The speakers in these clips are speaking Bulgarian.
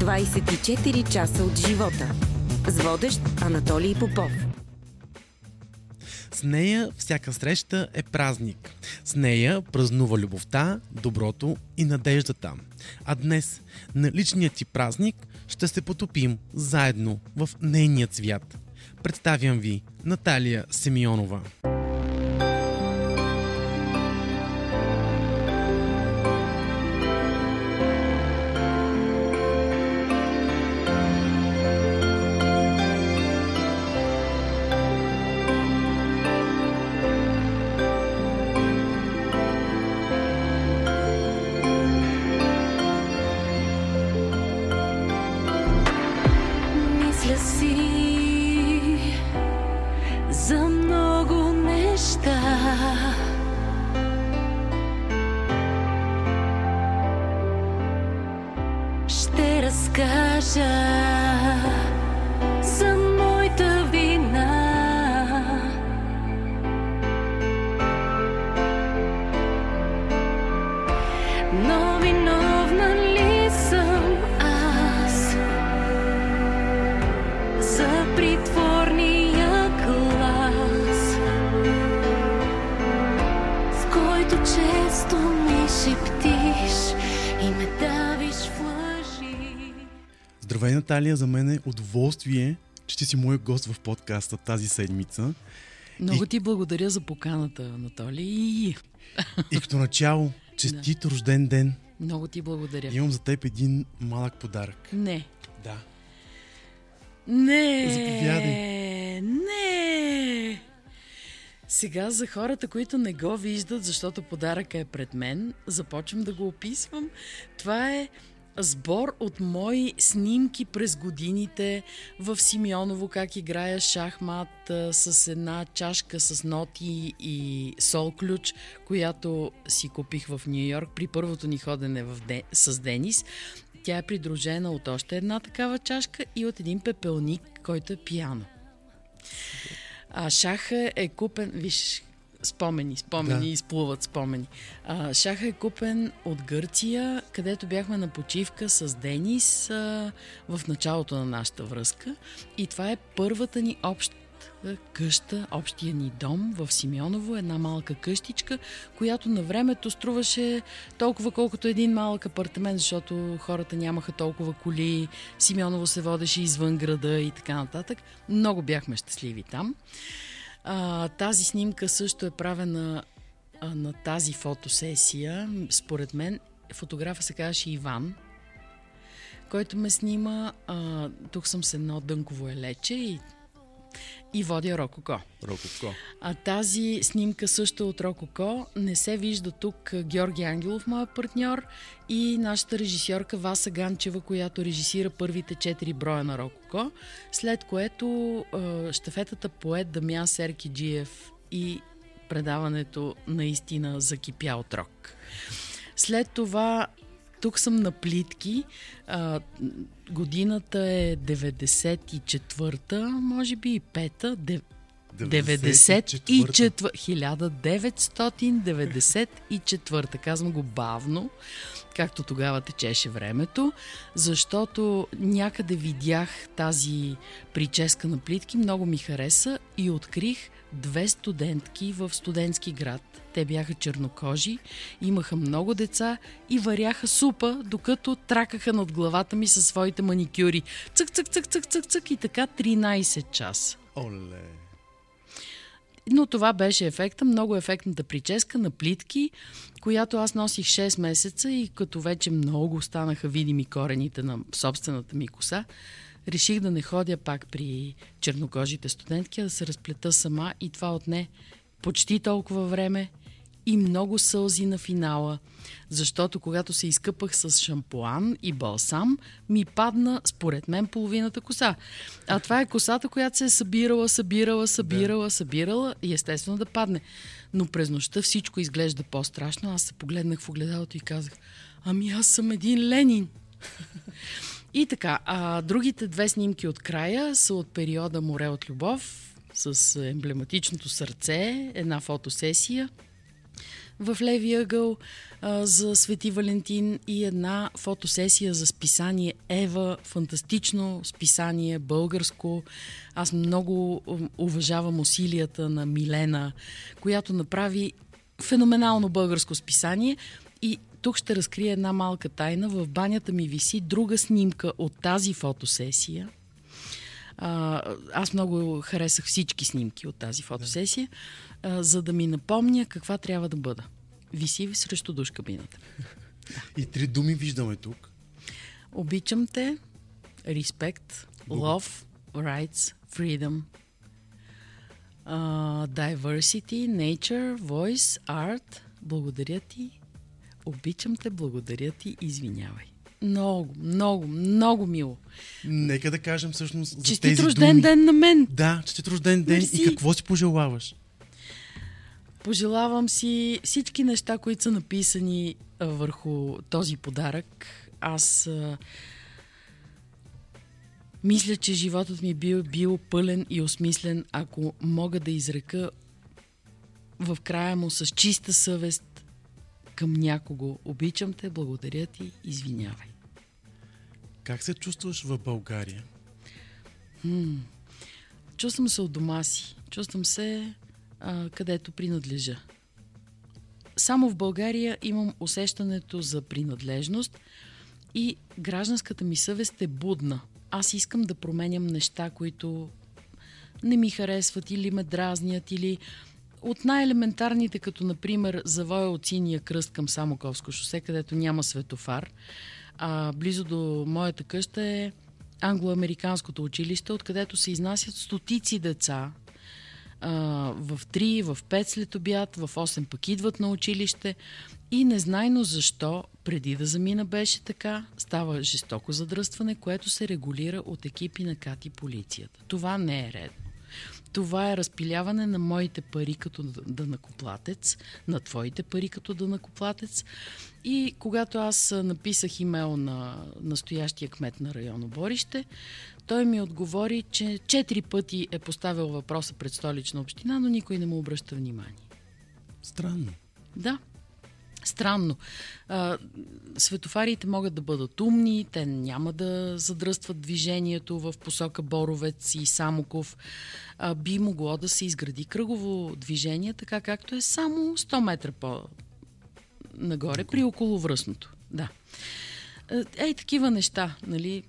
24 часа от живота. С водещ Анатолий Попов. С нея всяка среща е празник. С нея празнува любовта, доброто и надеждата. А днес, на личният ти празник, ще се потопим заедно в нейния цвят. Представям ви Наталия Семионова. Наталия! За мен е удоволствие, че ти си мой гост в подкаста тази седмица. Много И- ти благодаря за поканата, Анатолий. И като начало, честит рожден ден! Много ти благодаря. Имам за теб един малък подарък. Не. Да. Не. Заповядай. Не. Сега за хората, които не го виждат, защото подаръка е пред мен, започвам да го описвам. Това е сбор от мои снимки през годините в Симеоново, как играя шахмат с една чашка с ноти и сол ключ, която си купих в Нью Йорк при първото ни ходене в Де... с Денис. Тя е придружена от още една такава чашка и от един пепелник, който е пиано. А шаха е купен, виж, спомени, спомени, Да. изплуват спомени. А, шаха е купен от Гърция, където бяхме на почивка с Денис а, в началото на нашата връзка. И това е първата ни обща къща, общия ни дом в Симеоново, една малка къщичка, която на времето струваше толкова колкото един малък апартамент, защото хората нямаха толкова коли, Симеоново се водеше извън града и така нататък. Много бяхме щастливи там. А, тази снимка също е правена а, на тази фотосесия. Според мен фотографа се казваше Иван, който ме снима. А, тук съм с едно дънково елече и, и водя Рококо. Рококо. А тази снимка също е от Рококо. Не се вижда тук Георги Ангелов, моят партньор, и нашата режисьорка Васа Ганчева, която режисира първите четири броя на Рококо, след което е, щафетата поет Дамян Серкиджиев и предаването наистина закипя от рок. След това тук съм на плитки. А, годината е 94-та, може би и 5-та. 94 1994 Казвам го бавно, както тогава течеше времето, защото някъде видях тази прическа на плитки, много ми хареса и открих две студентки в студентски град. Те бяха чернокожи, имаха много деца и варяха супа, докато тракаха над главата ми със своите маникюри. Цък, цък, цък, цък, цък, цък и така 13 часа. Оле! Но това беше ефекта, много ефектната прическа на плитки, която аз носих 6 месеца и като вече много станаха видими корените на собствената ми коса, реших да не ходя пак при чернокожите студентки, а да се разплета сама и това отне почти толкова време и много сълзи на финала, защото когато се изкъпах с шампуан и балсам, ми падна, според мен, половината коса. А това е косата, която се е събирала, събирала, събирала, да. събирала и естествено да падне. Но през нощта всичко изглежда по-страшно. Аз се погледнах в огледалото и казах, ами аз съм един Ленин. И така, а другите две снимки от края са от периода Море от любов с емблематичното сърце, една фотосесия. В леви ъгъл а, за Свети Валентин и една фотосесия за списание Ева. Фантастично списание, българско. Аз много уважавам усилията на Милена, която направи феноменално българско списание. И тук ще разкрия една малка тайна. В банята ми виси друга снимка от тази фотосесия. А, аз много харесах всички снимки от тази фотосесия, а, за да ми напомня каква трябва да бъда. Виси срещу душ кабината. И три думи виждаме тук. Обичам те. Респект, love, rights, freedom, uh, diversity, nature, voice, art. Благодаря ти. Обичам те, благодаря ти, извинявай. Много, много, много мило. Нека да кажем всъщност за Честит тези рожден думи. ден на мен! Да, честит рожден ден. Мерси. И какво си пожелаваш? Пожелавам си всички неща, които са написани а, върху този подарък. Аз а, мисля, че животът ми бил, бил пълен и осмислен, ако мога да изрека в края му с чиста съвест към някого. Обичам те, благодаря ти, извинявай. Как се чувстваш в България? Чувствам се от дома си. Чувствам се а, където принадлежа. Само в България имам усещането за принадлежност и гражданската ми съвест е будна. Аз искам да променям неща, които не ми харесват или ме дразнят, или от най-елементарните, като например завоя от синия кръст към Самоковско шосе, където няма светофар. А, близо до моята къща е англо-американското училище, откъдето се изнасят стотици деца а, в 3, в 5 след обяд, в 8 пък идват на училище и незнайно защо, преди да замина беше така, става жестоко задръстване, което се регулира от екипи на КАТИ полицията. Това не е редно. Това е разпиляване на моите пари като дънакоплатец, на твоите пари като дънакоплатец. И когато аз написах имейл на настоящия кмет на район Оборище, той ми отговори, че четири пъти е поставил въпроса пред столична община, но никой не му обръща внимание. Странно. Да. Странно. А, светофарите могат да бъдат умни, те няма да задръстват движението в посока Боровец и Самоков. А, би могло да се изгради кръгово движение, така както е само 100 метра по-нагоре, при околовръстното. Да. Ей, такива неща, нали?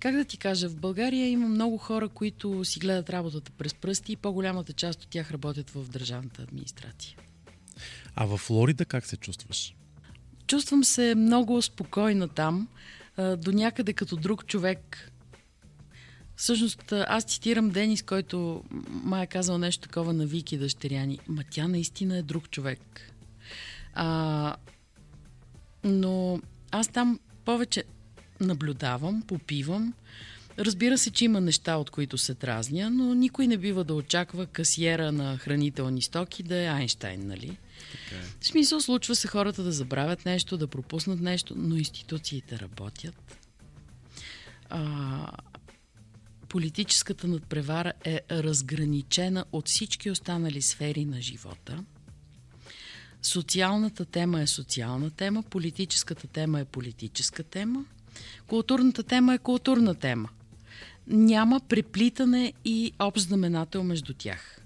Как да ти кажа, в България има много хора, които си гледат работата през пръсти и по-голямата част от тях работят в държавната администрация. А в Флорида как се чувстваш? Чувствам се много спокойна там, до някъде като друг човек. Всъщност, аз цитирам Денис, който ма е казал нещо такова на Вики дъщеряни. Ма тя наистина е друг човек. А, но аз там повече наблюдавам, попивам. Разбира се, че има неща, от които се дразня, но никой не бива да очаква касиера на хранителни стоки да е Айнштайн, нали? Така е. В смисъл, случва се хората да забравят нещо, да пропуснат нещо, но институциите работят. А, политическата надпревара е разграничена от всички останали сфери на живота. Социалната тема е социална тема, политическата тема е политическа тема, културната тема е културна тема. Няма преплитане и общ знаменател между тях.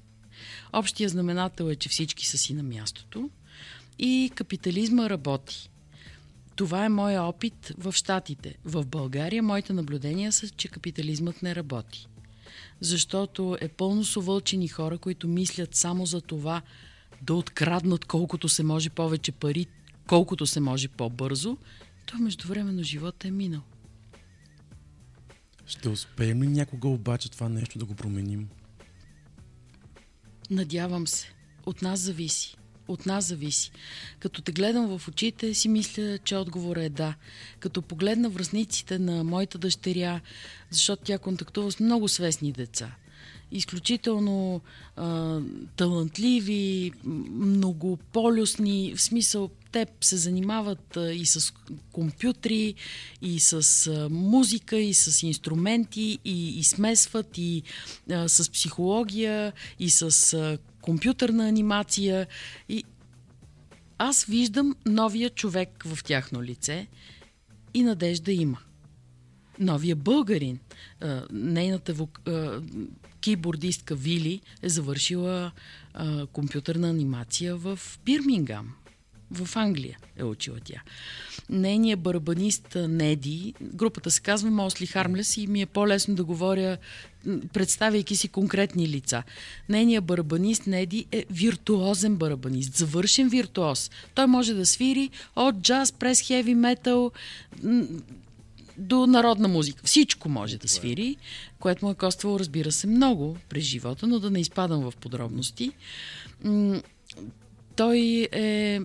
Общия знаменател е, че всички са си на мястото и капитализма работи. Това е моя опит в Штатите. В България моите наблюдения са, че капитализмът не работи. Защото е пълно с увълчени хора, които мислят само за това да откраднат колкото се може повече пари, колкото се може по-бързо, то междувременно живота е минал. Ще успеем ли някога обаче това нещо да го променим? Надявам се. От нас зависи. От нас зависи. Като те гледам в очите, си мисля, че отговорът е да. Като погледна връзниците на моята дъщеря, защото тя контактува с много свестни деца. Изключително а, талантливи, многополюсни, в смисъл те се занимават а, и с компютри, и с а, музика, и с инструменти, и, и смесват, и а, с психология, и с а, компютърна анимация. И аз виждам новия човек в тяхно лице и надежда има. Новия българин. Нейната вок... кибордистка Вили е завършила а, компютърна анимация в Бирмингам. В Англия е учила тя. Нейният барабанист Неди, групата се казва Мосли Хармлес и ми е по-лесно да говоря, представяйки си конкретни лица. Нейният барабанист Неди е виртуозен барабанист, завършен виртуоз. Той може да свири от джаз през хеви метал, до народна музика. Всичко може да свири, което му е коствало, разбира се, много през живота, но да не изпадам в подробности. Той е,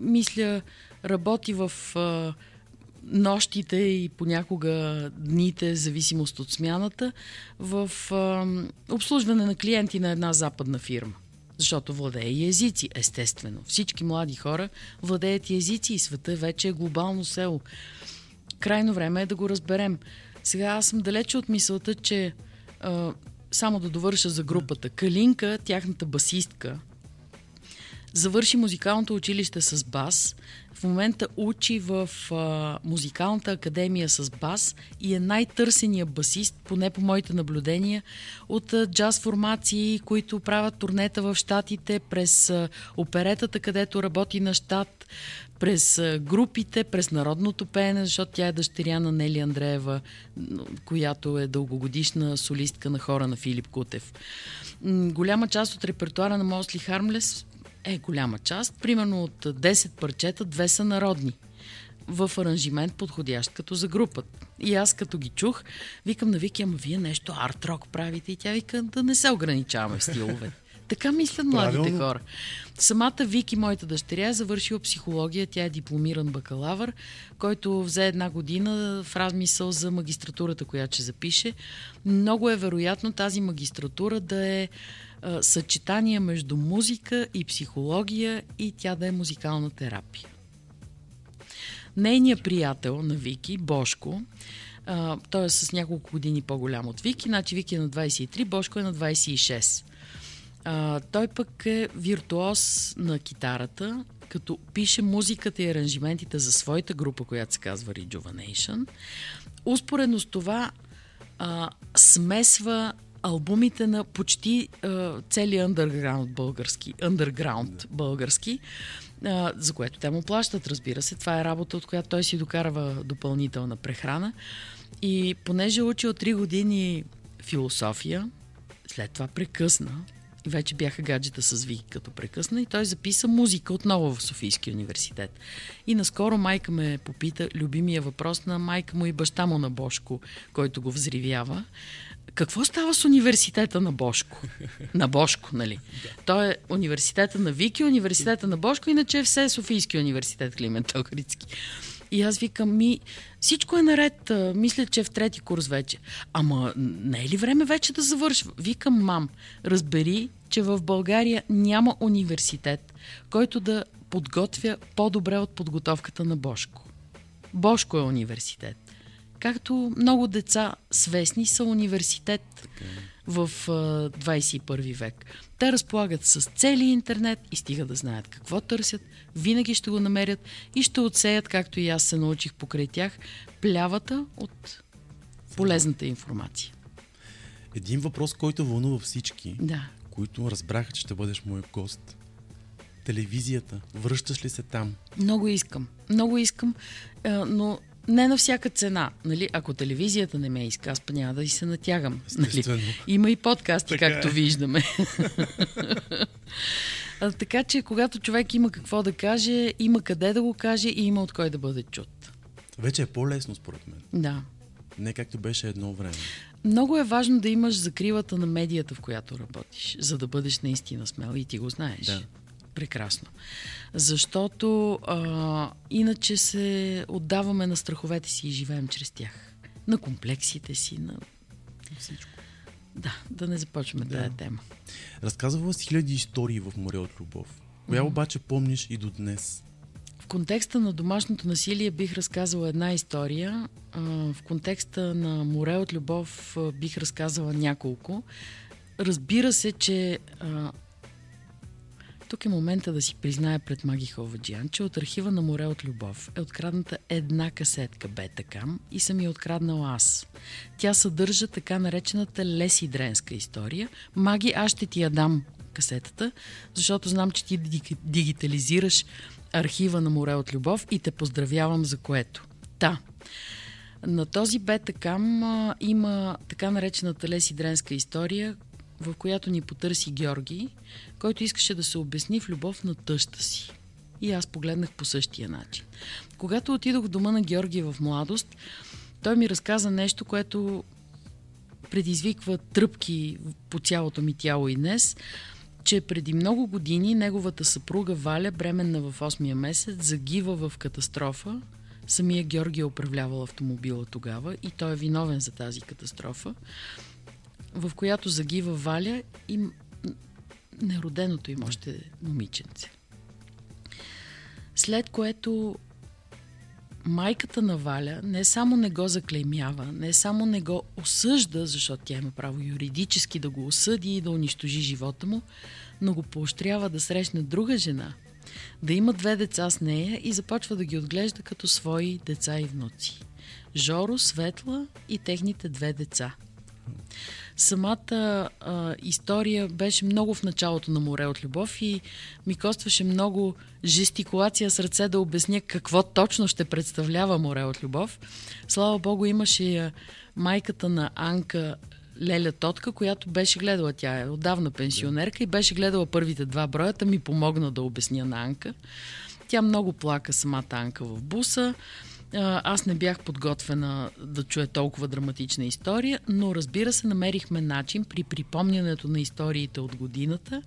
мисля, работи в нощите и понякога дните, зависимост от смяната, в обслужване на клиенти на една западна фирма. Защото владее и езици, естествено. Всички млади хора владеят и езици и света вече е глобално село крайно време е да го разберем. Сега аз съм далече от мисълта, че а, само да довърша за групата. Калинка, тяхната басистка, завърши музикалното училище с бас. В момента учи в а, музикалната академия с бас и е най-търсения басист, поне по моите наблюдения, от а, джаз формации, които правят турнета в Штатите, през а, оперетата, където работи на щат, през групите, през народното пеене, защото тя е дъщеря на Нели Андреева, която е дългогодишна солистка на хора на Филип Кутев. Голяма част от репертуара на Мосли Хармлес е голяма част. Примерно от 10 парчета, две са народни в аранжимент, подходящ като за групата. И аз като ги чух, викам на Вики, ама вие нещо арт-рок правите. И тя вика да не се ограничаваме в стилове. Така мислят младите Правилно. хора. Самата Вики, моята дъщеря, е завършила психология. Тя е дипломиран бакалавър, който взе една година в размисъл за магистратурата, която ще запише. Много е вероятно тази магистратура да е а, съчетание между музика и психология и тя да е музикална терапия. Нейният приятел на Вики, Бошко, а, той е с няколко години по-голям от Вики, значи Вики е на 23, Бошко е на 26. А, той пък е виртуоз на китарата, като пише музиката и аранжиментите за своята група, която се казва Rejuvenation. Успоредно с това а, смесва албумите на почти а, целият underground български, underground български, а, за което те му плащат, разбира се. Това е работа, от която той си докарва допълнителна прехрана. И понеже е учил 3 години философия, след това прекъсна. И вече бяха гаджета с Вики, като прекъсна. И той записа музика отново в Софийския университет. И наскоро майка ме попита, любимия въпрос на майка му и баща му на Бошко, който го взривява. Какво става с университета на Бошко? На Бошко, нали? Той е университета на Вики, университета на Бошко, иначе е все Софийски университет Климент Охридски. И аз викам, ми, всичко е наред, мисля, че е в трети курс вече. Ама не е ли време вече да завършва? Викам, мам, разбери, че в България няма университет, който да подготвя по-добре от подготовката на Бошко. Бошко е университет. Както много деца свестни са университет в а, 21 век. Те разполагат с цели интернет и стига да знаят какво търсят, винаги ще го намерят и ще отсеят, както и аз се научих покрай тях, плявата от полезната информация. Един въпрос, който вълнува всички, Да. които разбраха, че ще бъдеш мой гост. Телевизията. Връщаш ли се там? Много искам. Много искам, но не на всяка цена. Нали? Ако телевизията не ме иска, аз па няма да и се натягам. Нали? Има и подкасти, Така както е. виждаме. а, така че, когато човек има какво да каже, има къде да го каже и има от кой да бъде чут. Вече е по-лесно, според мен. Да. Не както беше едно време. Много е важно да имаш закрилата на медията, в която работиш, за да бъдеш наистина смел и ти го знаеш. Да. Прекрасно. Защото а, иначе се отдаваме на страховете си и живеем чрез тях. На комплексите си, на Всичко. Да, да не започваме Да. тая тема. Разказвала си хиляди истории в море от любов. Коя обаче помниш и до днес? В контекста на домашното насилие бих разказала една история. В контекста на море от любов бих разказала няколко. Разбира се, че Тук е момента да си призная пред Маги Ховаджиан, че от архива на Море от любов е открадната една касетка Бетакам и съм я откраднал аз. Тя съдържа така наречената Леси Дренска история. Маги, аз ще ти я дам касетата, защото знам, че ти дигитализираш архива на Море от любов и те поздравявам за което. Та, на този Бетакам има така наречената Леси Дренска история, в която ни потърси Георги, който искаше да се обясни в любов на тъща си. И аз погледнах по същия начин. Когато отидох в дома на Георги в младост, той ми разказа нещо, което предизвиква тръпки по цялото ми тяло и днес, че преди много години неговата съпруга Валя, бременна в 8-я месец, загива в катастрофа. Самия Георги е управлявал автомобила тогава и той е виновен за тази катастрофа в която загива Валя и нероденото им още момиченце. След което майката на Валя не само не го заклеймява, не само не го осъжда, защото тя има право юридически да го осъди и да унищожи живота му, но го поощрява да срещне друга жена, да има две деца с нея и започва да ги отглежда като свои деца и внуци. Жоро, Светла и техните две деца – самата а, история беше много в началото на Море от любов и ми костваше много жестикулация с ръце да обясня какво точно ще представлява Море от любов. Слава Богу, имаше майката на Анка Леля Тотка, която беше гледала, тя е отдавна пенсионерка и беше гледала първите два броята, ми помогна да обясня на Анка. Тя много плака самата Анка в буса аз не бях подготвена да чуя толкова драматична история, но разбира се, намерихме начин при припомнянето на историите от годината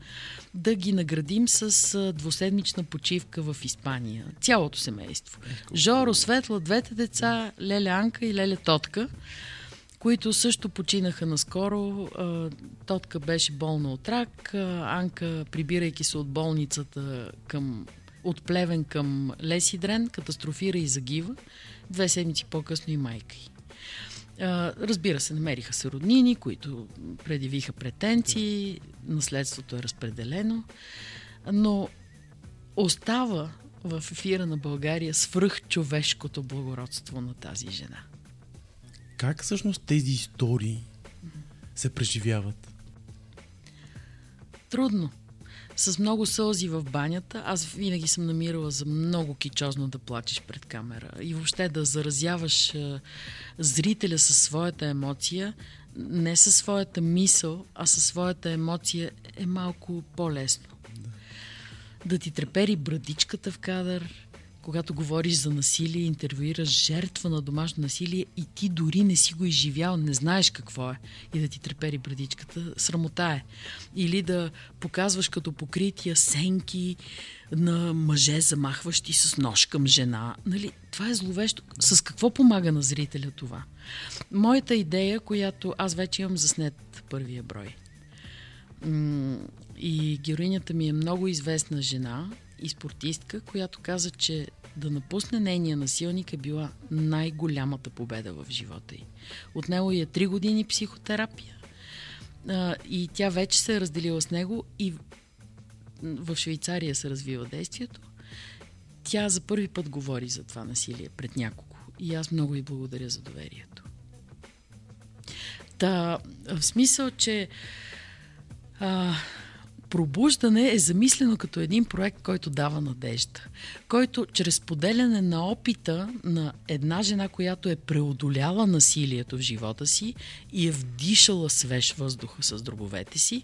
да ги наградим с двуседмична почивка в Испания. Цялото семейство. Жоро, Светла, двете деца, Леля Анка и Леля Тотка които също починаха наскоро. Тотка беше болна от рак, Анка, прибирайки се от болницата към от Плевен към Лесидрен, катастрофира и загива. Две седмици по-късно и майка й. Разбира се, намериха се роднини, които предявиха претенции, наследството е разпределено, но остава в ефира на България свръх човешкото благородство на тази жена. Как всъщност тези истории се преживяват? Трудно с много сълзи в банята. Аз винаги съм намирала за много кичозно да плачеш пред камера и въобще да заразяваш зрителя със своята емоция, не със своята мисъл, а със своята емоция е малко по-лесно. Да, да ти трепери брадичката в кадър, когато говориш за насилие, интервюираш жертва на домашно насилие и ти дори не си го изживял, не знаеш какво е и да ти трепери брадичката, срамота е. Или да показваш като покрития сенки на мъже, замахващи с нож към жена. Нали? Това е зловещо. С какво помага на зрителя това? Моята идея, която аз вече имам заснет първия брой. И героинята ми е много известна жена, и спортистка, която каза, че да напусне нейния насилник е била най-голямата победа в живота й. Отнело е три години психотерапия а, и тя вече се е разделила с него и в Швейцария се развива действието. Тя за първи път говори за това насилие пред някого и аз много и благодаря за доверието. Та, в смисъл, че а, Пробуждане е замислено като един проект, който дава надежда. Който чрез поделяне на опита на една жена, която е преодоляла насилието в живота си и е вдишала свеж въздуха с дробовете си,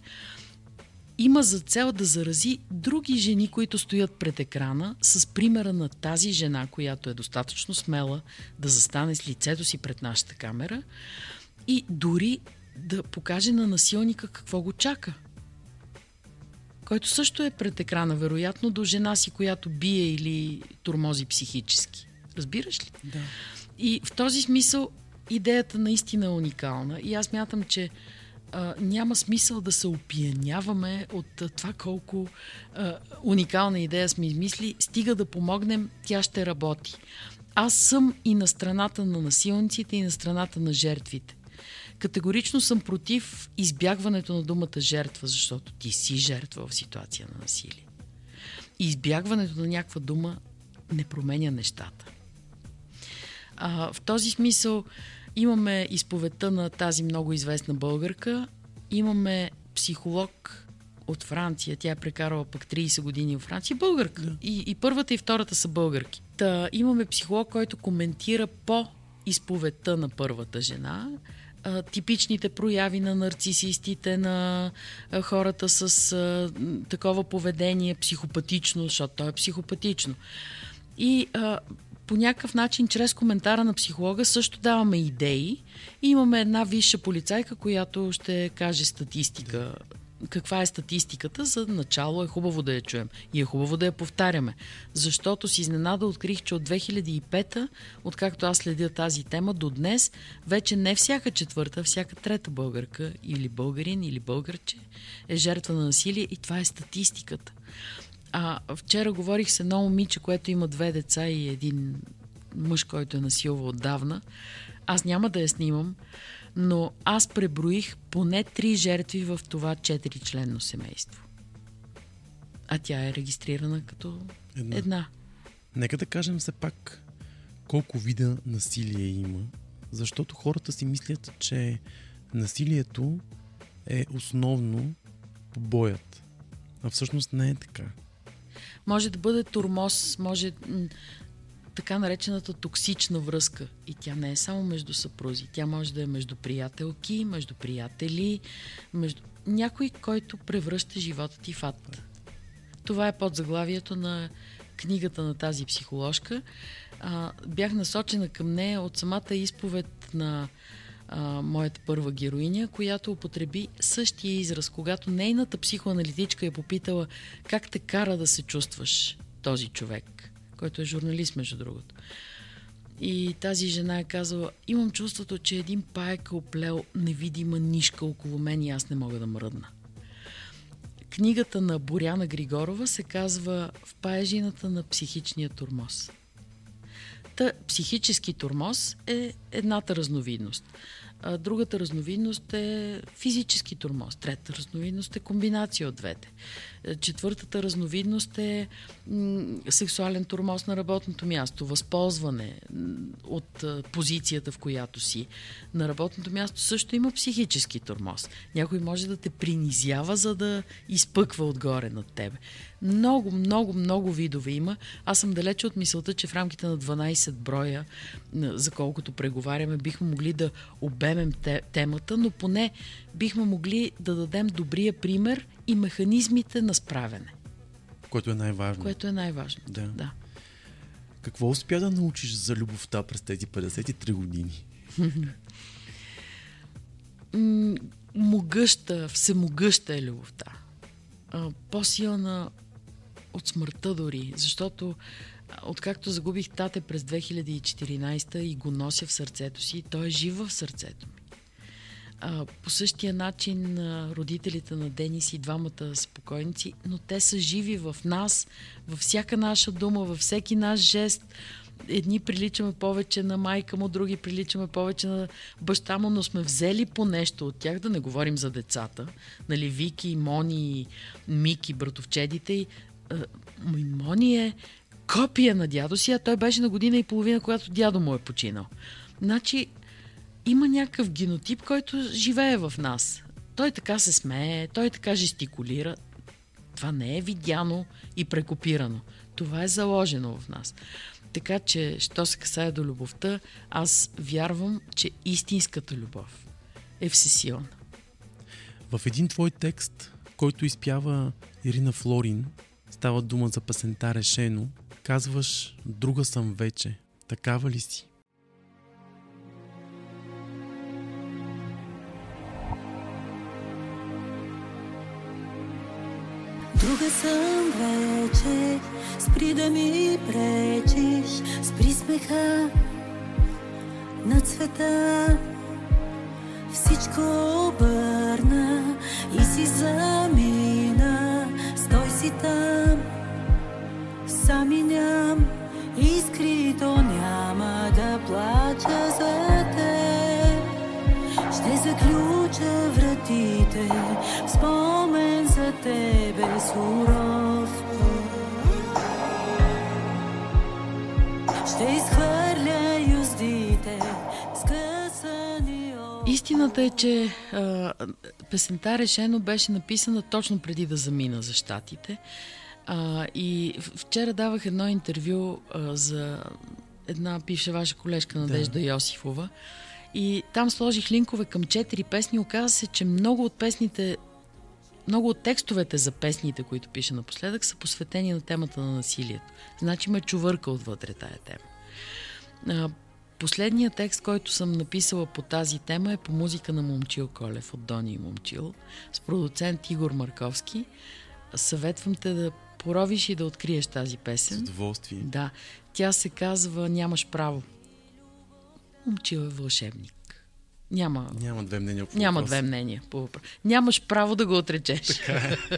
има за цел да зарази други жени, които стоят пред екрана, с примера на тази жена, която е достатъчно смела да застане с лицето си пред нашата камера и дори да покаже на насилника какво го чака – който също е пред екрана, вероятно, до жена си, която бие или турмози психически. Разбираш ли? Да. И в този смисъл идеята наистина е уникална. И аз мятам, че а, няма смисъл да се опияняваме от а, това колко а, уникална идея сме измисли. Стига да помогнем, тя ще работи. Аз съм и на страната на насилниците, и на страната на жертвите. Категорично съм против избягването на думата жертва, защото ти си жертва в ситуация на насилие. избягването на някаква дума не променя нещата. А, в този смисъл имаме изповедта на тази много известна българка, имаме психолог от Франция, тя е прекарала пък 30 години в Франция, българка. Да. И, и първата и втората са българки. Та, имаме психолог, който коментира по изповедта на първата жена, типичните прояви на нарцисистите, на хората с а, такова поведение, психопатично, защото то е психопатично. И а, по някакъв начин, чрез коментара на психолога, също даваме идеи. И имаме една висша полицайка, която ще каже статистика каква е статистиката, за начало е хубаво да я чуем и е хубаво да я повтаряме. Защото с изненада открих, че от 2005, откакто аз следя тази тема, до днес вече не всяка четвърта, всяка трета българка или българин или българче е жертва на насилие и това е статистиката. А вчера говорих с едно момиче, което има две деца и един мъж, който е насилвал отдавна. Аз няма да я снимам, но аз преброих поне три жертви в това четиричленно семейство. А тя е регистрирана като една. една. Нека да кажем все пак колко вида насилие има, защото хората си мислят, че насилието е основно побоят. А всъщност не е така. Може да бъде турмоз, може така наречената токсична връзка. И тя не е само между съпрузи. Тя може да е между приятелки, между приятели, между някой, който превръща живота ти в ад. Това е под заглавието на книгата на тази психоложка. А, бях насочена към нея от самата изповед на а, моята първа героиня, която употреби същия израз, когато нейната психоаналитичка е попитала как те кара да се чувстваш този човек който е журналист, между другото. И тази жена е казала, имам чувството, че един паек е оплел невидима нишка около мен и аз не мога да мръдна. Книгата на Боряна Григорова се казва В паежината на психичния турмоз. Та, психически турмоз е едната разновидност. А другата разновидност е физически турмоз. Третата разновидност е комбинация от двете. Четвъртата разновидност е сексуален турмоз на работното място, възползване от позицията, в която си. На работното място също има психически турмоз. Някой може да те принизява, за да изпъква отгоре над тебе. Много, много, много видове има. Аз съм далече от мисълта, че в рамките на 12 броя, за колкото преговаряме, бихме могли да обемем те, темата, но поне бихме могли да дадем добрия пример и механизмите на справяне. Което е най-важно. Което е най-важно. Да. да. Какво успя да научиш за любовта през тези 53 години? Могъща, всемогъща е любовта. По-силна от смъртта дори, защото откакто загубих тате през 2014 и го нося в сърцето си, той е жив в сърцето ми. А, по същия начин а, родителите на Денис и двамата спокойници, но те са живи в нас, във всяка наша дума, във всеки наш жест. Едни приличаме повече на майка му, други приличаме повече на баща му, но сме взели по нещо от тях, да не говорим за децата. Нали, Вики, Мони, Мики, братовчедите. И, Мони е копия на дядо си, а той беше на година и половина, когато дядо му е починал. Значи, има някакъв генотип, който живее в нас. Той така се смее, той така жестикулира. Това не е видяно и прекопирано. Това е заложено в нас. Така че, що се касае до любовта, аз вярвам, че истинската любов е всесилна. В един твой текст, който изпява Ирина Флорин, става дума за песента Решено, казваш Друга съм вече. Такава ли си? Друга съм вече, спри да ми пречиш, спри смеха на цвета. Всичко обърна и си замина, стой си там, сами ням, изкрито няма да плача за теб. Ще заключа вратите, спомен за суров. Ще изхвърля 12! Истината е, че а, песента Решено беше написана точно преди да замина за щатите. А, и вчера давах едно интервю а, за една бивша ваша колежка Надежда да. Йосифова. И там сложих линкове към четири песни. Оказва се, че много от песните много от текстовете за песните, които пише напоследък, са посветени на темата на насилието. Значи ме чувърка отвътре тая тема. Последният текст, който съм написала по тази тема е по музика на Момчил Колев от Дони и Момчил с продуцент Игор Марковски. Съветвам те да поровиш и да откриеш тази песен. С удоволствие. Да. Тя се казва Нямаш право. Момчил е вълшебник. Няма, Няма две мнения по няма две мнения по въпрос. Нямаш право да го отречеш. Така е.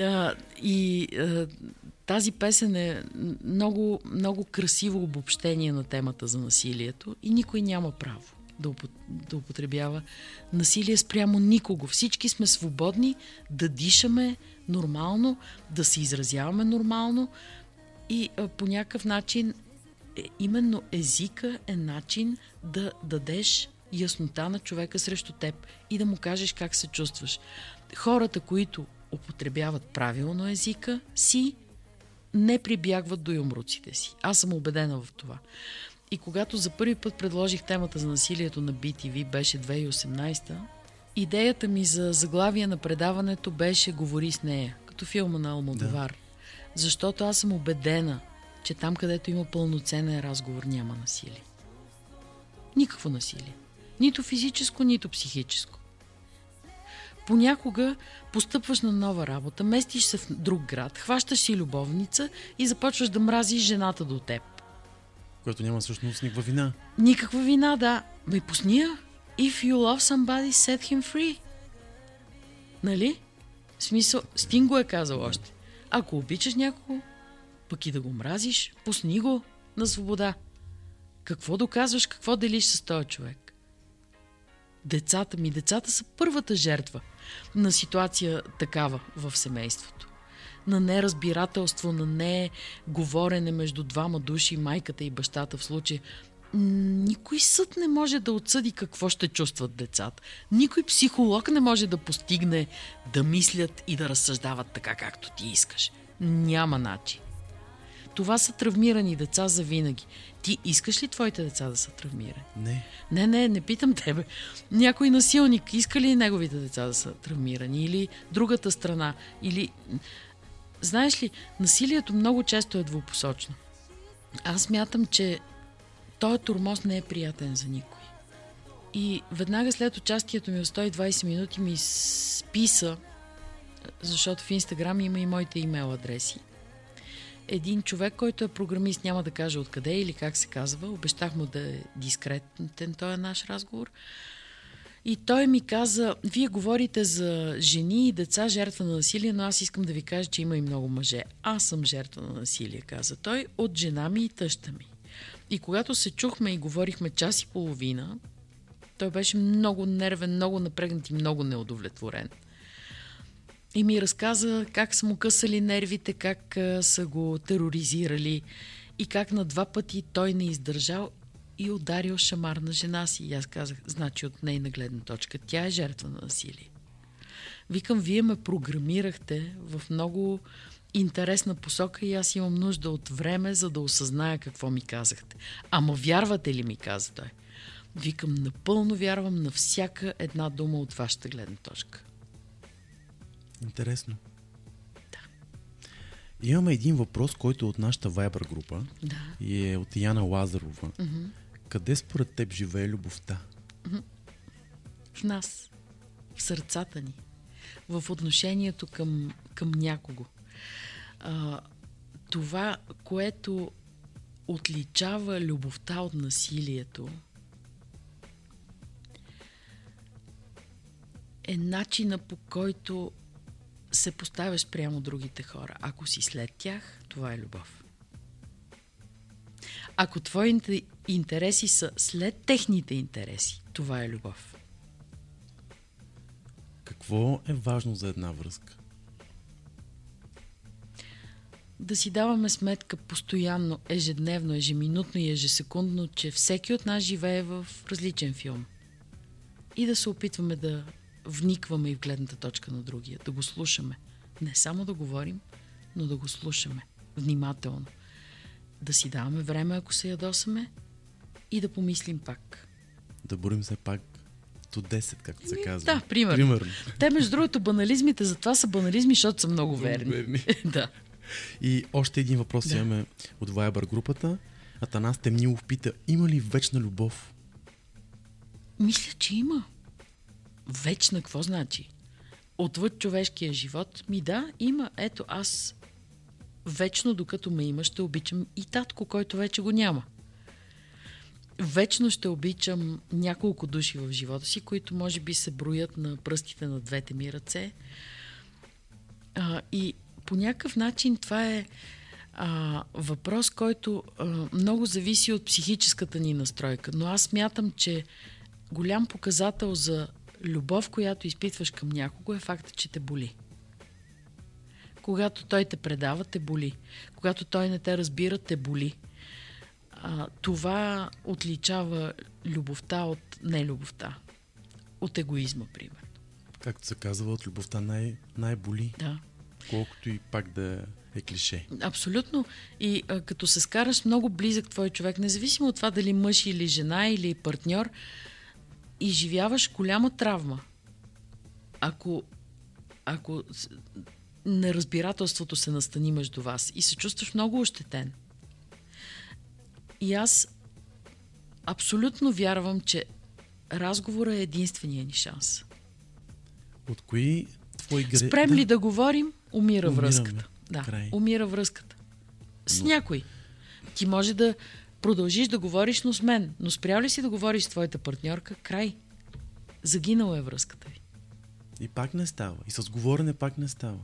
А, и а, тази песен е много, много красиво обобщение на темата за насилието и никой няма право да употребява насилие спрямо никого. Всички сме свободни да дишаме нормално, да се изразяваме нормално и а, по някакъв начин е, именно езика е начин да дадеш яснота на човека срещу теб и да му кажеш как се чувстваш. Хората, които употребяват правилно езика си, не прибягват до юмруците си. Аз съм убедена в това. И когато за първи път предложих темата за насилието на BTV, беше 2018, идеята ми за заглавие на предаването беше Говори с нея, като филма на Алмодовар. Да. Защото аз съм убедена, че там, където има пълноценен разговор, няма насилие. Никакво насилие. Нито физическо, нито психическо. Понякога постъпваш на нова работа, местиш се в друг град, хващаш си любовница и започваш да мразиш жената до теб. Което няма всъщност никаква вина. Никаква вина, да. Ме пусни я. If you love somebody, set him free. Нали? В смисъл, Стин го е казал още. Ако обичаш някого, пък и да го мразиш, пусни го на свобода. Какво доказваш, какво делиш с този човек? Децата ми, децата са първата жертва на ситуация такава в семейството. На неразбирателство, на не говорене между двама души, майката и бащата в случай. Никой съд не може да отсъди какво ще чувстват децата. Никой психолог не може да постигне да мислят и да разсъждават така, както ти искаш. Няма начин. Това са травмирани деца за винаги. Ти искаш ли твоите деца да са травмирани? Не. Не, не, не питам тебе. Някой насилник иска ли неговите деца да са травмирани? Или другата страна? Или... Знаеш ли, насилието много често е двупосочно. Аз мятам, че този турмоз не е приятен за никой. И веднага след участието ми в 120 минути ми списа, защото в Инстаграм има и моите имейл адреси, един човек, който е програмист, няма да каже откъде или как се казва. Обещах му да е дискретен този наш разговор. И той ми каза, вие говорите за жени и деца жертва на насилие, но аз искам да ви кажа, че има и много мъже. Аз съм жертва на насилие, каза той, от жена ми и тъща ми. И когато се чухме и говорихме час и половина, той беше много нервен, много напрегнат и много неудовлетворен. И ми разказа как са му късали нервите, как са го тероризирали и как на два пъти той не издържал и ударил шамар на жена си. И аз казах, значи от нейна гледна точка, тя е жертва на насилие. Викам, вие ме програмирахте в много интересна посока и аз имам нужда от време, за да осъзная какво ми казахте. Ама вярвате ли ми, каза той. Викам, напълно вярвам на всяка една дума от вашата гледна точка. Интересно. Да. Имаме един въпрос, който е от нашата Viber група Да. и е от Яна Лазарова. Мгм. Къде според теб живее любовта? в нас, в сърцата ни, в отношението към, към някого. А, това, което отличава любовта от насилието, е начина по който се поставяш прямо другите хора. Ако си след тях, това е любов. Ако твоите интереси са след техните интереси, това е любов. Какво е важно за една връзка? да си даваме сметка постоянно, ежедневно, ежеминутно и ежесекундно, че всеки от нас живее в различен филм. И да се опитваме да вникваме и в гледната точка на другия, да го слушаме. Не само да говорим, но да го слушаме внимателно. Да си даваме време, ако се ядосаме, и да помислим пак. Да борим се пак до 10, както се казва. Да, примерно. примерно. Те, между другото, банализмите затова са банализми, защото са много верни. верни. да. И още един въпрос Да. имаме от Viber групата. Атанас Темнилов пита, има ли вечна любов? Мисля, че има. Вечна, какво значи? Отвъд човешкия живот, ми да, има. Ето, аз вечно, докато ме има, ще обичам и татко, който вече го няма. Вечно ще обичам няколко души в живота си, които може би се броят на пръстите на двете ми ръце. А, и по някакъв начин това е а, въпрос, който а, много зависи от психическата ни настройка. Но аз смятам, че голям показател за любов, която изпитваш към някого е факта, че те боли. Когато той те предава, те боли. Когато той не те разбира, те боли. А, това отличава любовта от нелюбовта. От егоизма, примерно. Както се казва, от любовта най- най-боли, Да. колкото и пак да е клише. Абсолютно. И а, като се скараш много близък твой човек, независимо от това дали мъж или жена или партньор, изживяваш голяма травма. Ако, ако неразбирателството се настани между вас и се чувстваш много ощетен. И аз абсолютно вярвам, че разговора е единствения ни шанс. От кои твои гре... Спрем ли да говорим, умира Умираме. връзката. Да, Край. умира връзката. С някой. Ти може да продължиш да говориш, но с мен. Но спрял ли си да говориш с твоята партньорка, край. Загинала е връзката ви. И пак не става. И с говорене пак не става.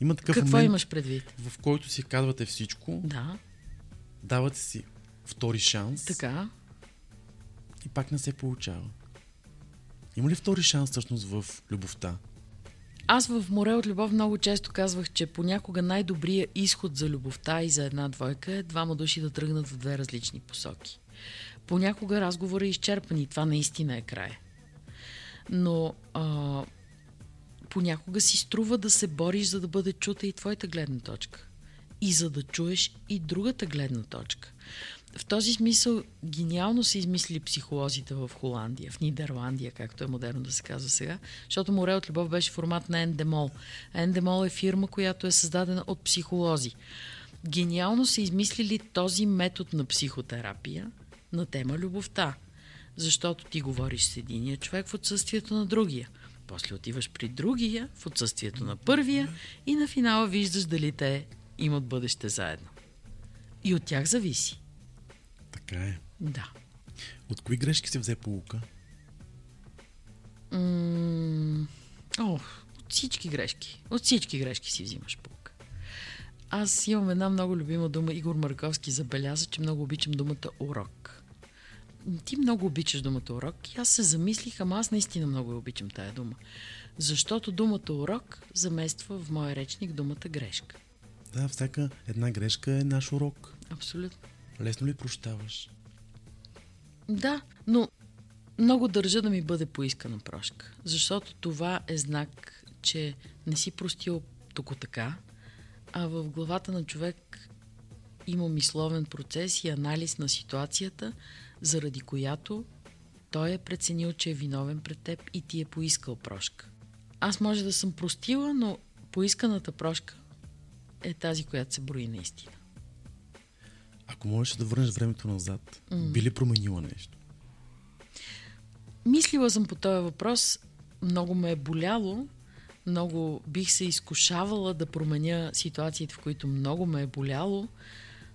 Има такъв Какво момент, имаш предвид? в който си казвате всичко, Да, давате си втори шанс така. и пак не се получава. Има ли втори шанс всъщност в любовта? Аз в Море от любов много често казвах, че понякога най-добрият изход за любовта и за една двойка е двама души да тръгнат в две различни посоки. Понякога разговора е изчерпан и това наистина е края. Но а, понякога си струва да се бориш, за да бъде чута и твоята гледна точка. И за да чуеш и другата гледна точка. В този смисъл гениално са измислили психолозите в Холандия, в Нидерландия, както е модерно да се казва сега, защото Море от любов беше формат на Ендемол. Ендемол е фирма, която е създадена от психолози. Гениално са измислили този метод на психотерапия на тема любовта. Защото ти говориш с единия човек в отсъствието на другия. После отиваш при другия в отсъствието на първия и на финала виждаш дали те имат бъдеще заедно. И от тях зависи. Така е. Да. От кои грешки се взе полука? М, О, от всички грешки. От всички грешки си взимаш полука. Аз имам една много любима дума. Игор Марковски забеляза, че много обичам думата урок. Ти много обичаш думата урок и аз се замислих, ама аз наистина много я обичам тая дума. Защото думата урок замества в моя речник думата грешка. Да, всяка една грешка е наш урок. Абсолютно. Лесно ли прощаваш? Да, но много държа да ми бъде поискана прошка, защото това е знак, че не си простил току така, а в главата на човек има мисловен процес и анализ на ситуацията, заради която той е преценил, че е виновен пред теб и ти е поискал прошка. Аз може да съм простила, но поисканата прошка е тази, която се брои наистина. Ако можеш да върнеш времето назад, би ли променила нещо? Мислила съм по този въпрос. Много ме е боляло. Много бих се изкушавала да променя ситуациите, в които много ме е боляло,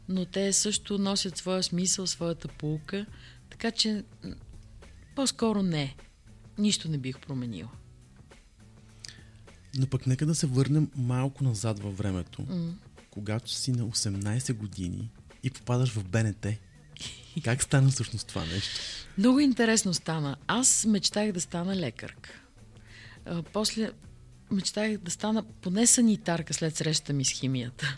но те също носят своя смисъл, своята полука, така че по-скоро не. Нищо не бих променила. Но пък нека да се върнем малко назад във времето, mm. когато си на 18 години и попадаш в БНТ. Как стана всъщност това нещо? Много интересно стана. Аз мечтах да стана лекарка. А, после мечтах да стана поне санитарка след срещата ми с химията.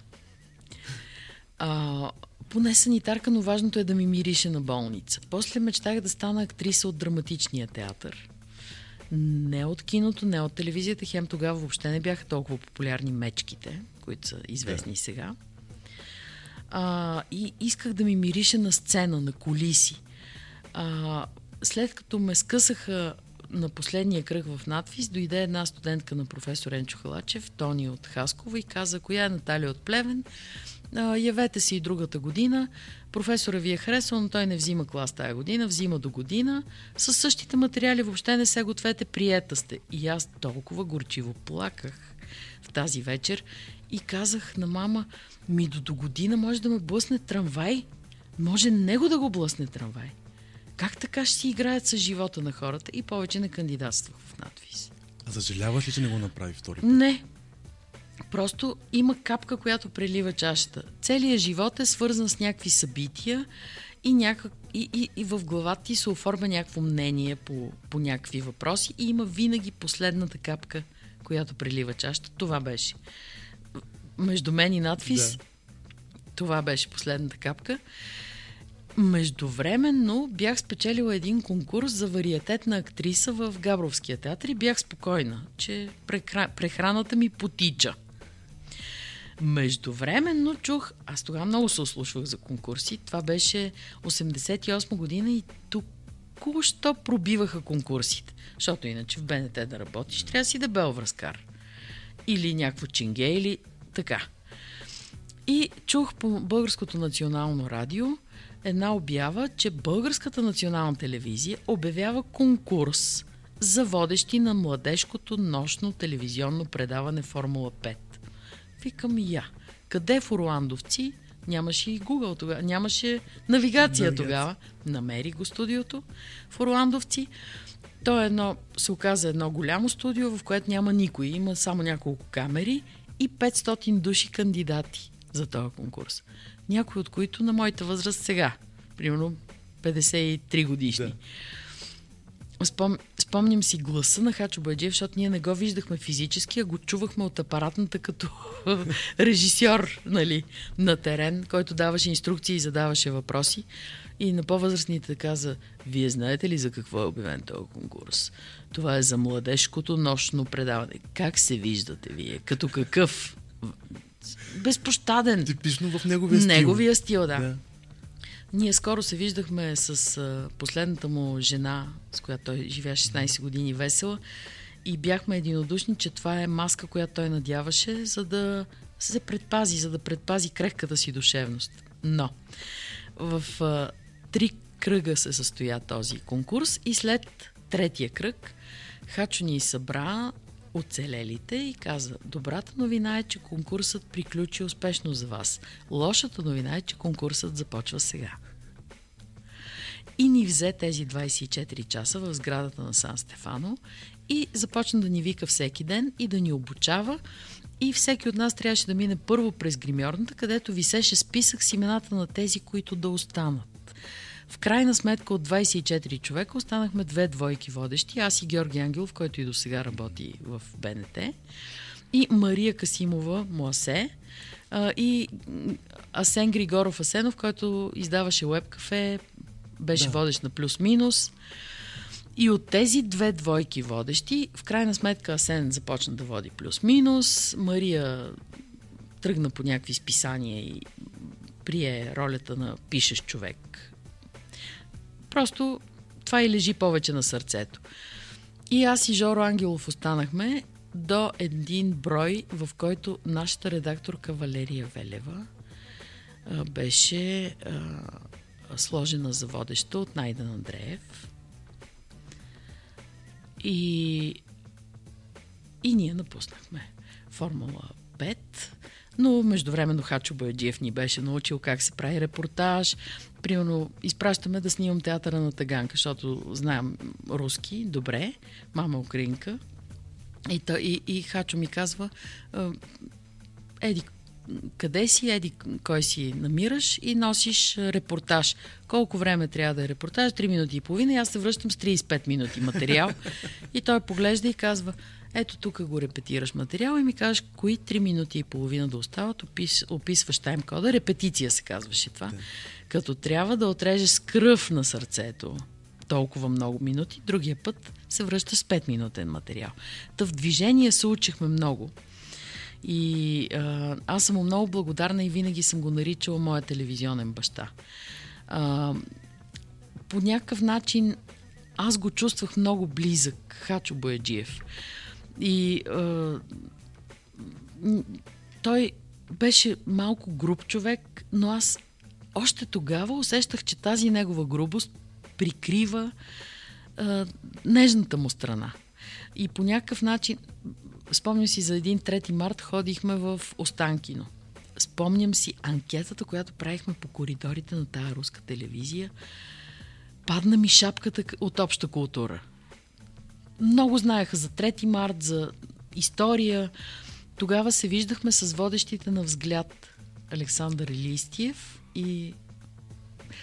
А, поне санитарка, но важното е да ми мирише на болница. После мечтах да стана актриса от драматичния театър. Не от киното, не от телевизията. Хем тогава въобще не бяха толкова популярни мечките, които са известни да. сега. А, и исках да ми мирише на сцена, на колиси. А, след като ме скъсаха на последния кръг в надвис, дойде една студентка на професор Енчо Халачев, Тони от Хаскова и каза, коя е Наталия от Плевен, а, явете си и другата година. Професора ви е харесал, но той не взима клас тая година, взима до година. С същите материали въобще не се гответе, приета сте. И аз толкова горчиво плаках в тази вечер и казах на мама, ми до, до година може да ме блъсне трамвай. Може него да го блъсне трамвай. Как така ще си играят с живота на хората и повече не кандидатствах в надвис? А съжаляваш ли, че не го направи втори път? Не. Просто има капка, която прелива чашата. Целият живот е свързан с някакви събития и, някак, и, и, и в главата ти се оформя някакво мнение по, по някакви въпроси и има винаги последната капка, която прелива чашата. Това беше. Между мен и надвис, да. това беше последната капка. Междувременно бях спечелила един конкурс за вариететна актриса в Габровския театър и бях спокойна, че прехраната ми потича. Междувременно чух, аз тогава много се ослушвах за конкурси, това беше 88 година и тук що пробиваха конкурсите. Защото иначе в БНТ да работиш, трябва да си дебел връзкар. Или някакво чинге, или така. И чух по Българското национално радио една обява, че Българската национална телевизия обявява конкурс за водещи на младежкото нощно телевизионно предаване Формула 5. Викам я. Къде в Орландовци? Нямаше и Google тогава, нямаше навигация, навигация тогава. Намери го студиото в Орландовци. То е едно, се оказа едно голямо студио, в което няма никой. Има само няколко камери и 500 души кандидати за този конкурс някои от които на моята възраст сега, примерно 53 годишни. Да. Спом, спомням си гласа на Хачо Баджиев, защото ние не го виждахме физически, а го чувахме от апаратната като режисьор нали, на терен, който даваше инструкции и задаваше въпроси. И на по-възрастните каза, вие знаете ли за какво е обявен този конкурс? Това е за младежкото нощно предаване. Как се виждате вие? Като какъв? безпощаден. Типично в неговия стил. Неговия стил, да. да. Ние скоро се виждахме с последната му жена, с която той живее 16 години весела и бяхме единодушни, че това е маска, която той надяваше, за да се предпази, за да предпази крехката си душевност. Но в а, три кръга се състоя този конкурс и след третия кръг Хачо ни събра оцелелите и каза, добрата новина е, че конкурсът приключи успешно за вас. Лошата новина е, че конкурсът започва сега. И ни взе тези 24 часа в сградата на Сан Стефано и започна да ни вика всеки ден и да ни обучава. И всеки от нас трябваше да мине първо през гримьорната, където висеше списък с имената на тези, които да останат. В крайна сметка от 24 човека останахме две двойки водещи, аз и Георги Ангелов, който и до сега работи в БНТ, и Мария Касимова Муасе, и Асен Григоров Асенов, който издаваше Web кафе, беше да. водещ на плюс-минус. И от тези две двойки водещи, в крайна сметка Асен започна да води плюс-минус, Мария тръгна по някакви списания и прие ролята на пишещ човек Просто това и лежи повече на сърцето. И аз и Жоро Ангелов останахме до един брой, в който нашата редакторка Валерия Велева а, беше а, сложена за водеща от Найден Андреев. И, и ние напуснахме Формула 5. Но междувременно Хачо Бояджиев ни беше научил как се прави репортаж, примерно, изпращаме да снимам театъра на Таганка, защото знаем руски добре, мама украинка. И, и, и Хачо ми казва, еди, къде си, еди кой си намираш и носиш репортаж. Колко време трябва да е репортаж? 3 минути и половина и аз се връщам с 35 минути материал. и той поглежда и казва, ето тук го репетираш материал и ми кажеш кои 3 минути и половина да остават, опис, описваш таймкода, репетиция се казваше това. Да. Като трябва да отрежеш с кръв на сърцето толкова много минути, другия път се връща с 5 минутен материал. Та в движение се учихме много. И а, аз съм му много благодарна и винаги съм го наричала моя телевизионен баща. А, по някакъв начин аз го чувствах много близък, Хачо Бояджиев. И а, той беше малко груб човек, но аз още тогава усещах, че тази негова грубост прикрива а, нежната му страна. И по някакъв начин, спомням си за един 3 март, ходихме в Останкино. Спомням си анкетата, която правихме по коридорите на тая руска телевизия. Падна ми шапката от обща култура. Много знаеха за 3 март, за история. Тогава се виждахме с водещите на взгляд Александър Листиев и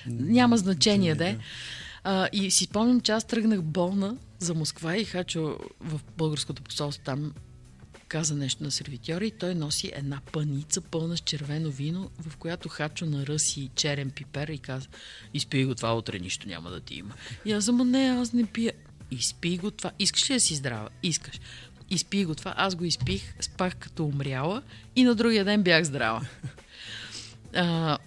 няма значение да. А, и си спомням, че аз тръгнах болна за Москва и Хачо в българското посолство там каза нещо на сервитьора и той носи една паница пълна с червено вино, в която Хачо наръси черен пипер и каза, изпий го това утре, нищо няма да ти има. И аз, ама не, аз не пия. Изпий го това. Искаш ли да си здрава? Искаш. Изпий го това. Аз го изпих, спах като умряла и на другия ден бях здрава. А,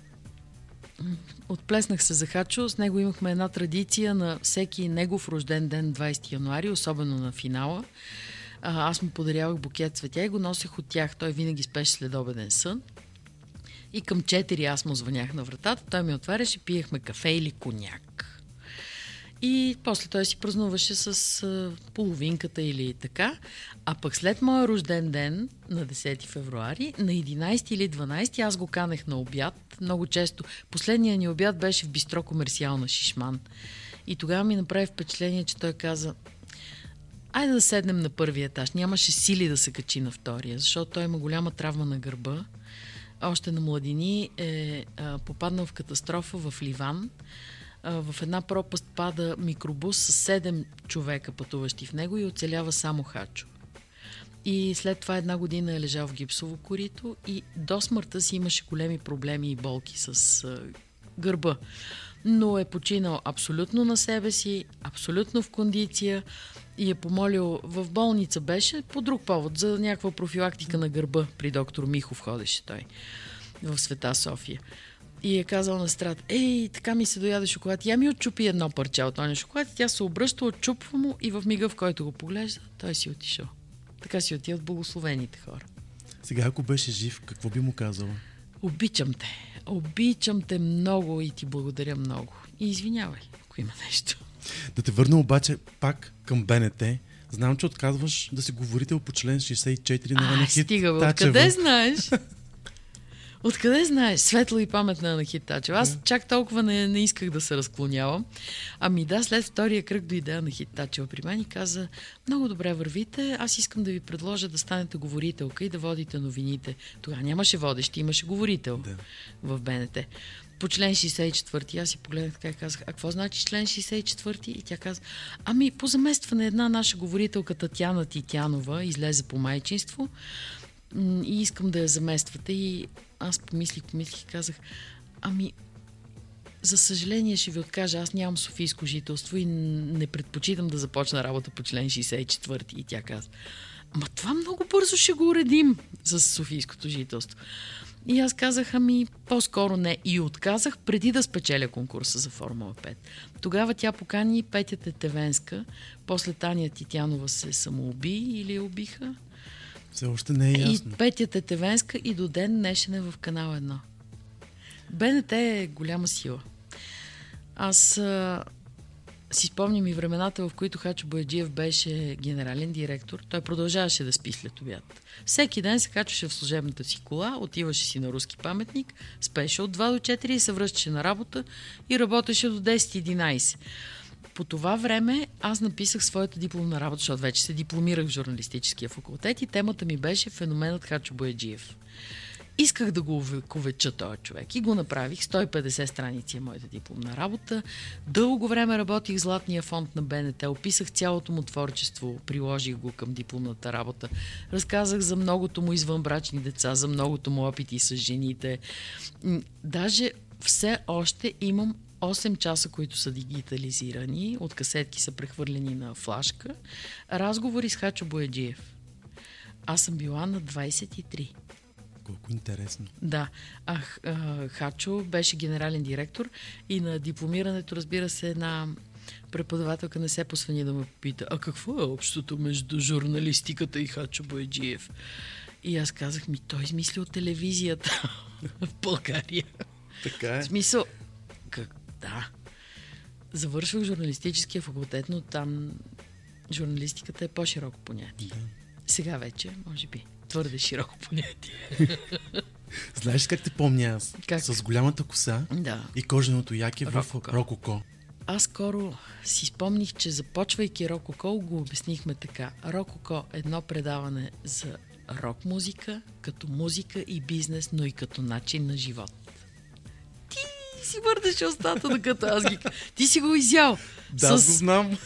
Отплеснах се за Хачо. С него имахме една традиция на всеки негов рожден ден, 20 януари, особено на финала. А, аз му подарявах букет цветя и го носех от тях. Той винаги спеше следобеден сън. И към 4 аз му звънях на вратата. Той ми отваряше, пиехме кафе или коняк. И после той си празнуваше с а, половинката или така. А пък след моя рожден ден, на 10 февруари, на 11 или 12 аз го канех на обяд. Много често. Последният ни обяд беше в бистро комерциал на Шишман. И тогава ми направи впечатление, че той каза, айде да седнем на първия етаж. Нямаше сили да се качи на втория, защото той има голяма травма на гърба. Още на младини е а, попаднал в катастрофа в Ливан в една пропаст пада микробус с 7 човека пътуващи в него и оцелява само Хачо. И след това една година е лежал в гипсово корито и до смъртта си имаше големи проблеми и болки с а, гърба. Но е починал абсолютно на себе си, абсолютно в кондиция и е помолил в болница беше по друг повод, за някаква профилактика на гърба при доктор Михов ходеше той в Света София и е казал на страт, ей, така ми се дояде шоколад. Я ми отчупи едно парче от този шоколад и тя се обръща, отчупва му и в мига, в който го поглежда, той си отишъл. Така си отиват благословените хора. Сега, ако беше жив, какво би му казала? Обичам те. Обичам те много и ти благодаря много. И извинявай, ако има нещо. Да те върна обаче пак към БНТ. Знам, че отказваш да си говорител по член 64 на Ванихит Стига, откъде знаеш? Откъде знаеш? Светла и паметна на Хитачева. Аз чак толкова не, не исках да се разклонявам. Ами да, след втория кръг дойде на Хитачева при мен и каза, много добре вървите, аз искам да ви предложа да станете говорителка и да водите новините. Тогава нямаше водещи, имаше говорител да. в БНТ. По член 64, аз си погледнах така и казах, а какво значи член 64? И тя каза, ами по заместване една наша говорителка Татьяна Титянова излезе по майчинство и искам да я замествате. И аз помислих, помислих и казах, ами, за съжаление ще ви откажа, аз нямам софийско жителство и не предпочитам да започна работа по член 64. И тя каза, ама това много бързо ще го уредим с софийското жителство. И аз казах, ами по-скоро не. И отказах преди да спечеля конкурса за Формула 5. Тогава тя покани Петя Тетевенска, после Таня Титянова се самоуби или убиха. Все още не е ясно. И Петя Тетевенска и до ден днешен е в канал 1. БНТ е голяма сила. Аз а, си спомням и времената, в които Хачо Бояджиев беше генерален директор. Той продължаваше да спи след обяд. Всеки ден се качваше в служебната си кола, отиваше си на руски паметник, спеше от 2 до 4 и се връщаше на работа и работеше до 10-11 по това време аз написах своята дипломна работа, защото вече се дипломирах в журналистическия факултет и темата ми беше феноменът Хачо Бояджиев. Исках да го увековеча този човек и го направих. 150 страници е моята дипломна работа. Дълго време работих Златния фонд на БНТ, описах цялото му творчество, приложих го към дипломната работа. Разказах за многото му извънбрачни деца, за многото му опити с жените. Даже все още имам 8 часа, които са дигитализирани, от касетки са прехвърлени на флашка. Разговори с Хачо Бояджиев. Аз съм била на 23. Колко интересно. Да, а, Х- а, Хачо беше генерален директор и на дипломирането, разбира се, една преподавателка не се посвени да ме попита, а какво е общото между журналистиката и Хачо Бояджиев? И аз казах ми, той измислил телевизията в България. Така е. В смисъл, как, да. Завършвах журналистическия факултет, но там журналистиката е по-широко понятие. Сега вече, може би, твърде широко понятие. Знаеш как те помня аз? Как? С голямата коса Да. и коженото яке в Рококо. рококо. Аз скоро си спомних, че започвайки Рококо, го обяснихме така. Рококо е едно предаване за рок музика, като музика и бизнес, но и като начин на живот. Ти си върнеш устата, докато аз ги... Ти си го изял. Да, аз го знам.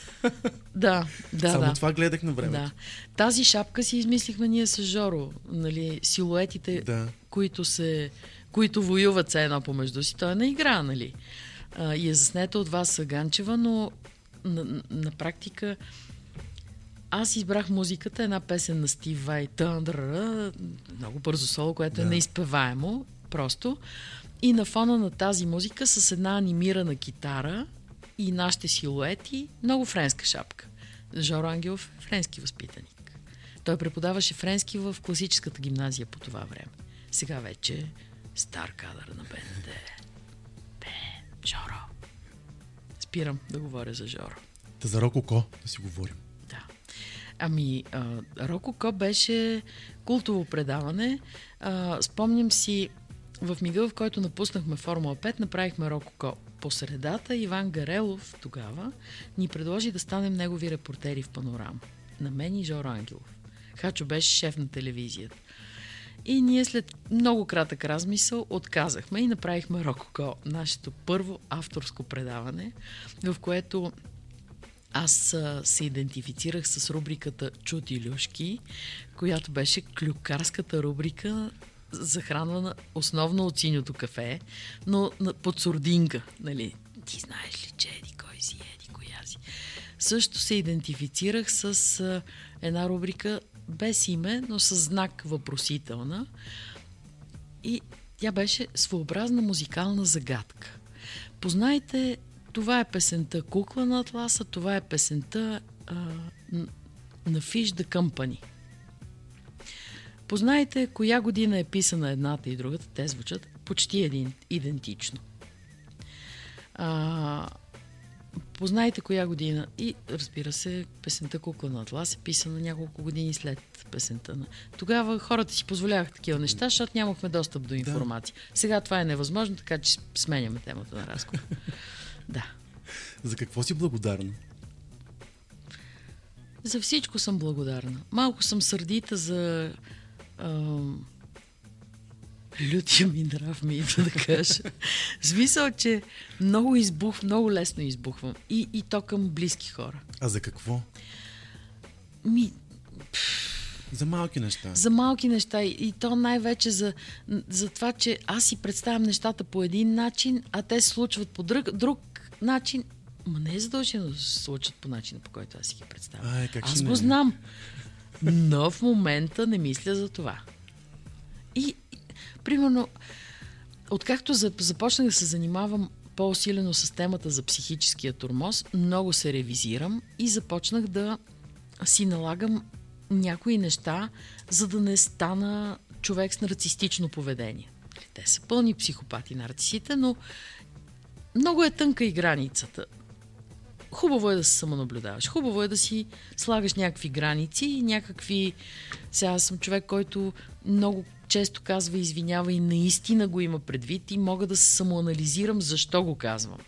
Да, да, Само да. това гледах на времето. Да. Тази шапка си измислихме ние с Жоро. Нали, силуетите, Да. които, се, които воюват се едно помежду си. Той е на игра, нали? А, и е заснета от вас Ганчева, но на, на, на практика аз избрах музиката, една песен на Стив Вай, тъндрара, много бързо соло, което е Да. неизпеваемо, просто. И на фона на тази музика с една анимирана китара и нашите силуети, много френска шапка. Жоро Ангелов е френски възпитаник. Той преподаваше френски в класическата гимназия по това време. Сега вече стар кадър на БНД. Бе, Жоро. Спирам да говоря за Жоро. Та за рококо да си говорим. Да. Ами, а, Рококо беше култово предаване. А, спомням си, в мига, в който напуснахме Формула 5, направихме Рококо. По средата Иван Гарелов тогава ни предложи да станем негови репортери в Панорама. На мен и Жоро Ангелов. Хачо беше шеф на телевизията. И ние след много кратък размисъл отказахме и направихме Рококо, нашето първо авторско предаване, в което аз се идентифицирах с рубриката Чути люшки, която беше клюкарската рубрика, захранвана основно от синьото кафе, но под сурдинка. Нали? Ти знаеш ли, че еди кой си, еди коя си. Също се идентифицирах с една рубрика без име, но с знак въпросителна. И тя беше своеобразна музикална загадка. Познайте, това е песента Кукла на Атласа, това е песента а, на Fish the Company. Познайте коя година е писана едната и другата, те звучат почти един, идентично. А, познайте коя година и разбира се, песента Кукла на Атлас е писана няколко години след песента на... Тогава хората си позволяваха такива неща, защото нямахме достъп до информация. Сега това е невъзможно, така че сменяме темата на разговор. да. За какво си благодарна? За всичко съм благодарна. Малко съм сърдита за лютия ми нрав ми идва да кажа. В смисъл, че много избух, много лесно избухвам. И, и то към близки хора. А за какво? Ми, За малки неща. за малки неща и, и то най-вече за, за това, че аз си представям нещата по един начин, а те се случват по друг, друг начин. Ма не е задължено да се случат по начина, по който аз си ги представям. Ай, как аз го не? знам. Но в момента не мисля за това. И, примерно, откакто за- започнах да се занимавам по-усилено с темата за психическия тормоз, много се ревизирам и започнах да си налагам някои неща, за да не стана човек с нарцистично поведение. Те са пълни психопати, нарцисите, но много е тънка и границата. Хубаво е да се самонаблюдаваш. Хубаво е да си слагаш някакви граници и някакви... Сега съм човек, който много често казва извинява и наистина го има предвид и мога да се самоанализирам защо го казвам.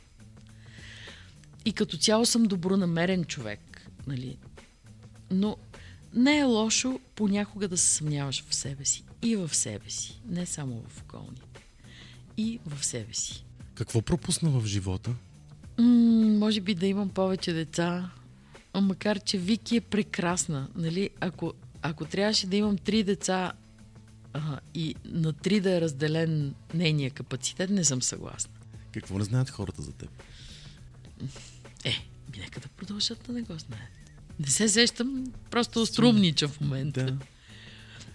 И като цяло съм добронамерен човек. Нали? Но не е лошо понякога да се съмняваш в себе си. И в себе си. Не само в околните. И в себе си. Какво пропусна в живота? М- може би да имам повече деца. Макар, че Вики е прекрасна. Нали? Ако, ако трябваше да имам три деца а, и на три да е разделен нейния капацитет, не съм съгласна. Какво не знаят хората за теб? Е, ми нека да продължат да не го знаят. Не се сещам, просто острумнича в момента. Да.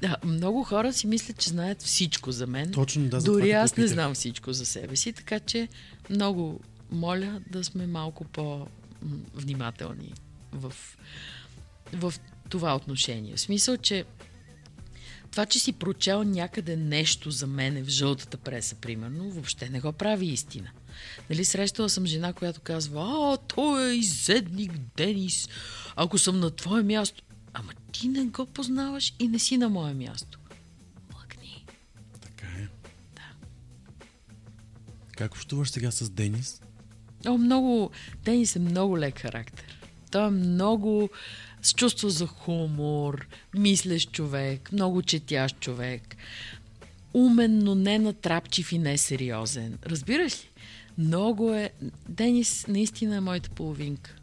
Да, много хора си мислят, че знаят всичко за мен. Точно, да, Дори аз не знам всичко за себе си, така че много моля да сме малко по-внимателни в, в това отношение. В смисъл, че това, че си прочел някъде нещо за мене в жълтата преса, примерно, въобще не го прави истина. Нали, срещала съм жена, която казва, а, той е изедник Денис, ако съм на твое място. Ама ти не го познаваш и не си на мое място. Млъкни. Така е. Как общуваш сега с Денис? О, много... Денис е много лек характер. Той е много с чувство за хумор, мислещ човек, много четящ човек. Умен, но не натрапчив и несериозен. Разбираш ли? Много е... Денис наистина е моята половинка.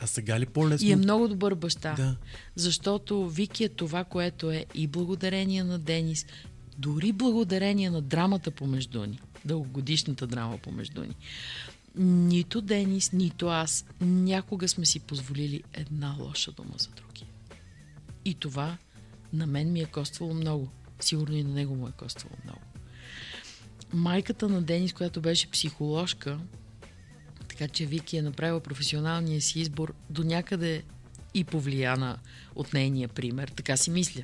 А сега ли по-лесно? И е много добър баща. Да. Защото Вики е това, което е и благодарение на Денис, дори благодарение на драмата помежду ни, дългогодишната драма помежду ни. Нито Денис, нито аз някога сме си позволили една лоша дума за другия. И това на мен ми е коствало много. Сигурно и на него му е коствало много. Майката на Денис, която беше психоложка, така че Вики е направила професионалния си избор до някъде и повлияна от нейния пример. Така си мисля.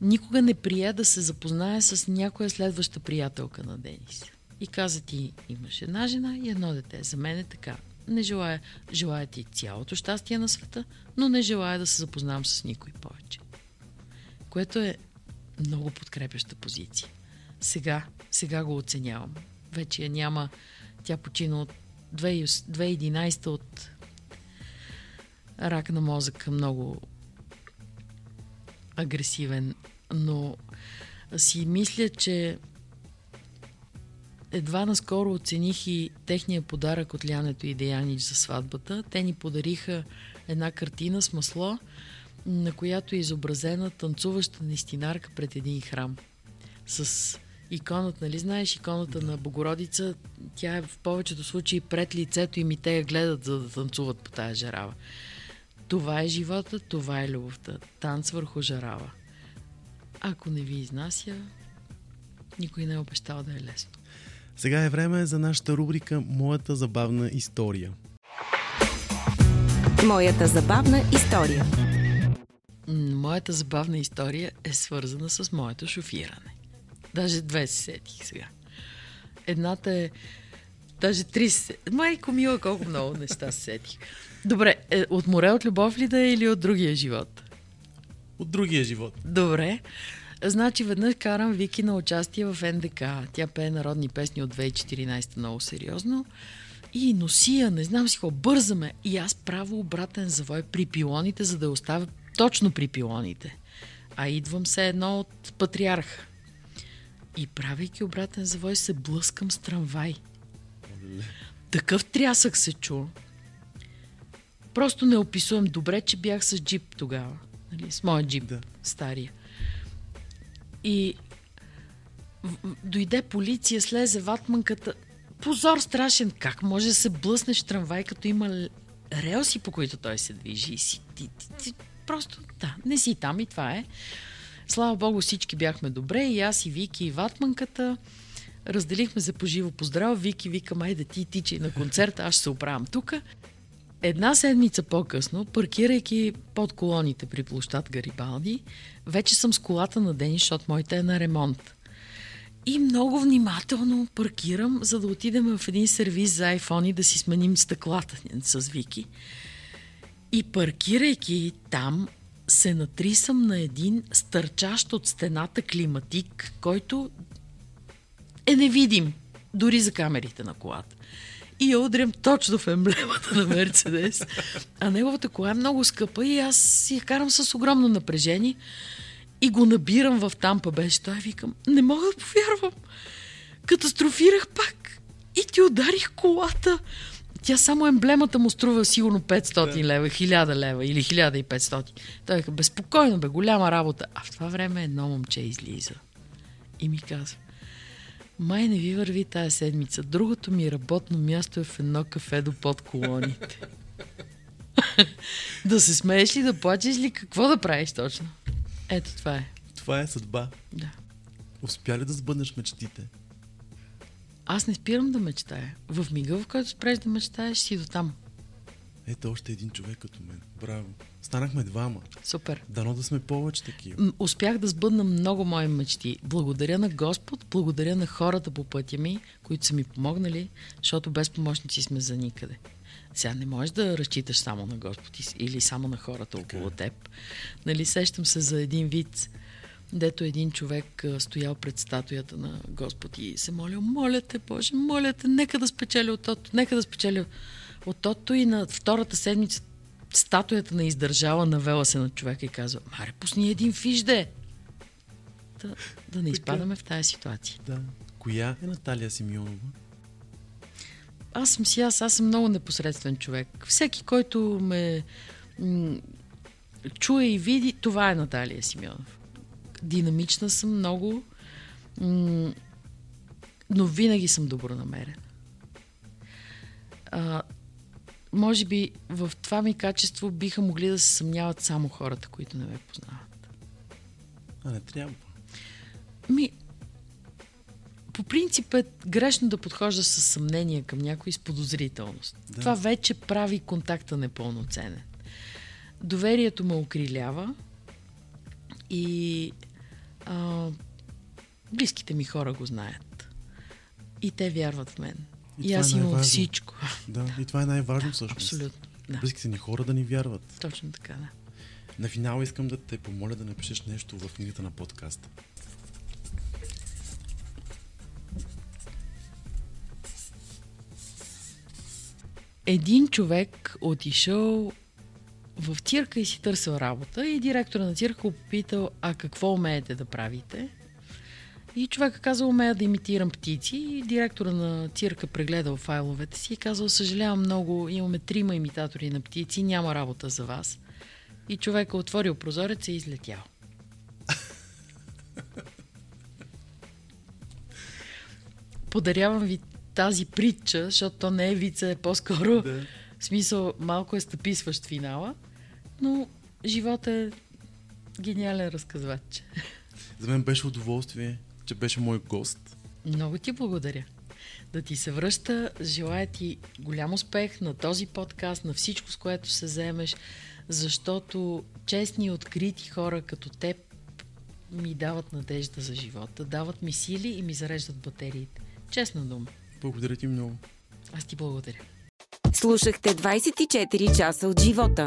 Никога не прия да се запознае с някоя следваща приятелка на Денис. И каза ти, имаш една жена и едно дете. За мен е така. Не желая, желая ти цялото щастие на света, но не желая да се запознавам с никой повече. Което е много подкрепяща позиция. Сега, сега го оценявам. Вече я няма. Тя почина от 2011 от рак на мозъка, много агресивен, но си мисля, че едва наскоро оцених и техния подарък от Лянето и Деянич за сватбата. Те ни подариха една картина с масло, на която е изобразена танцуваща нестинарка пред един храм. С иконата, нали знаеш, иконата на Богородица, тя е в повечето случаи пред лицето и те я гледат, за да танцуват по тая жарава. Това е живота, това е любовта. Танц върху жарава. Ако не ви изнася, никой не е обещал да е лесно. Сега е време за нашата рубрика Моята забавна история. Моята забавна история. Моята забавна история е свързана с моето шофиране. Даже две се сетих сега. Едната е... Даже три се... Майко мила, колко много неща се сетих. Добре, е, от море от любов ли да е или от другия живот? От другия живот. Добре. Значи веднъж карам Вики на участие в НДК. Тя пее народни песни от 2014 много сериозно. И носия, не знам си какво, бързаме. И аз правя обратен завой при пилоните, за да оставя точно при пилоните. А идвам се едно от патриарха. И правейки обратен завой, се блъскам с трамвай. Такъв трясък се чу. Просто не описуем добре, че бях с джип тогава. Нали? С моя джип, Да. стария. И дойде полиция, слезе ватманката. Позор страшен. Как може да се блъснеш в трамвай, като има релси, по които той се движи? И си, ти, ти, ти, просто, да, не си там и това е. Слава Богу, всички бяхме добре. И аз, и Вики, и ватманката. Разделихме се по живо поздрав. Вики вика, майде ти тичай на концерта, аз ще се оправям тук. Една седмица по-късно, паркирайки под колоните при площад Гарибалди, вече съм с колата на Денис, защото моята е на ремонт. И много внимателно паркирам, за да отидем в един сервиз за iPhone и да си сменим стъклата с Вики. И паркирайки там, се натрисам на един стърчащ от стената климатик, който е невидим, дори за камерите на колата. И я удрям точно в емблемата на Мерцедес. А неговата кола е много скъпа и аз си я карам с огромно напрежение и го набирам в Тампа беше. Той викам, не мога да повярвам. Катастрофирах пак и ти ударих колата. Тя само емблемата му струва сигурно 500 лева, 1000 лева или 1500. Той вика, безпокойно бе, голяма работа. А в това време едно момче излиза и ми казва, май не ви върви тази седмица. Другото ми работно място е в едно кафе до под колоните. да се смееш ли, да плачеш ли, какво да правиш точно? Ето това е. Това е съдба. Да. Успя ли да сбъднеш мечтите? Аз не спирам да мечтая. В мига, в който спреш да мечтаеш, си до там. Ето още един човек като мен. Браво. Станахме двама. Супер. Дано да сме повече такива. М, Успях да сбъдна много мои мечти. Благодаря на Господ, благодаря на хората по пътя ми, които са ми помогнали, защото без помощници сме за никъде. Сега не можеш да разчиташ само на Господ или само на хората около теб. Нали, сещам се за един вид, дето един човек стоял пред статуята на Господ и се молил, моля те, Боже, моля те, нека да спечеля от тото, нека да спечеля от тото и на втората седмица статуята не издържала, навела се на човека и казва, маре, пусни един фиш, де! Да, да не изпадаме в тази ситуация. Да. Коя е Наталия Симеонова? Аз съм си аз, аз съм много непосредствен човек. Всеки, който ме м- чуе и види, това е Наталия Симеонов. Динамична съм много, м- но винаги съм добронамерена. А, може би в това ми качество биха могли да се съмняват само хората, които не ме познават. А, не трябва. Ми, по принцип е грешно да подхожда с съмнение към някой с подозрителност. Да. Това вече прави контакта непълноценен. Доверието ме окрилява и а, близките ми хора го знаят. И те вярват в мен. И И, е аз имам най-важно. всичко. Да, и това е най-важно всъщност. Абсолютно. Да, Близките ни хора да ни вярват. точно така, да. На финал искам да те помоля да напишеш нещо в книгата на подкаста. един човек отишъл в цирка и си търсил работа и директора на цирка попитал, а какво умеете да правите? И човека казал, умея да имитирам птици и директора на цирка прегледал файловете си и казал, съжалявам много, имаме трима имитатори на птици, няма работа за вас. И човека отворил прозорец и е излетял. Подарявам ви тази притча, защото то не е вица, е по-скоро Да. в смисъл малко е стъписващ финала, но живот е гениален разказвач. За мен беше удоволствие, че беше мой гост. Много ти благодаря. Да ти се връща. Желая ти голям успех на този подкаст, на всичко, с което се вземеш, защото честни и открити хора като теб ми дават надежда за живота, дават ми сили и ми зареждат батериите. Честна дума. Благодаря ти много. Аз ти благодаря. Слушахте 24 часа от живота.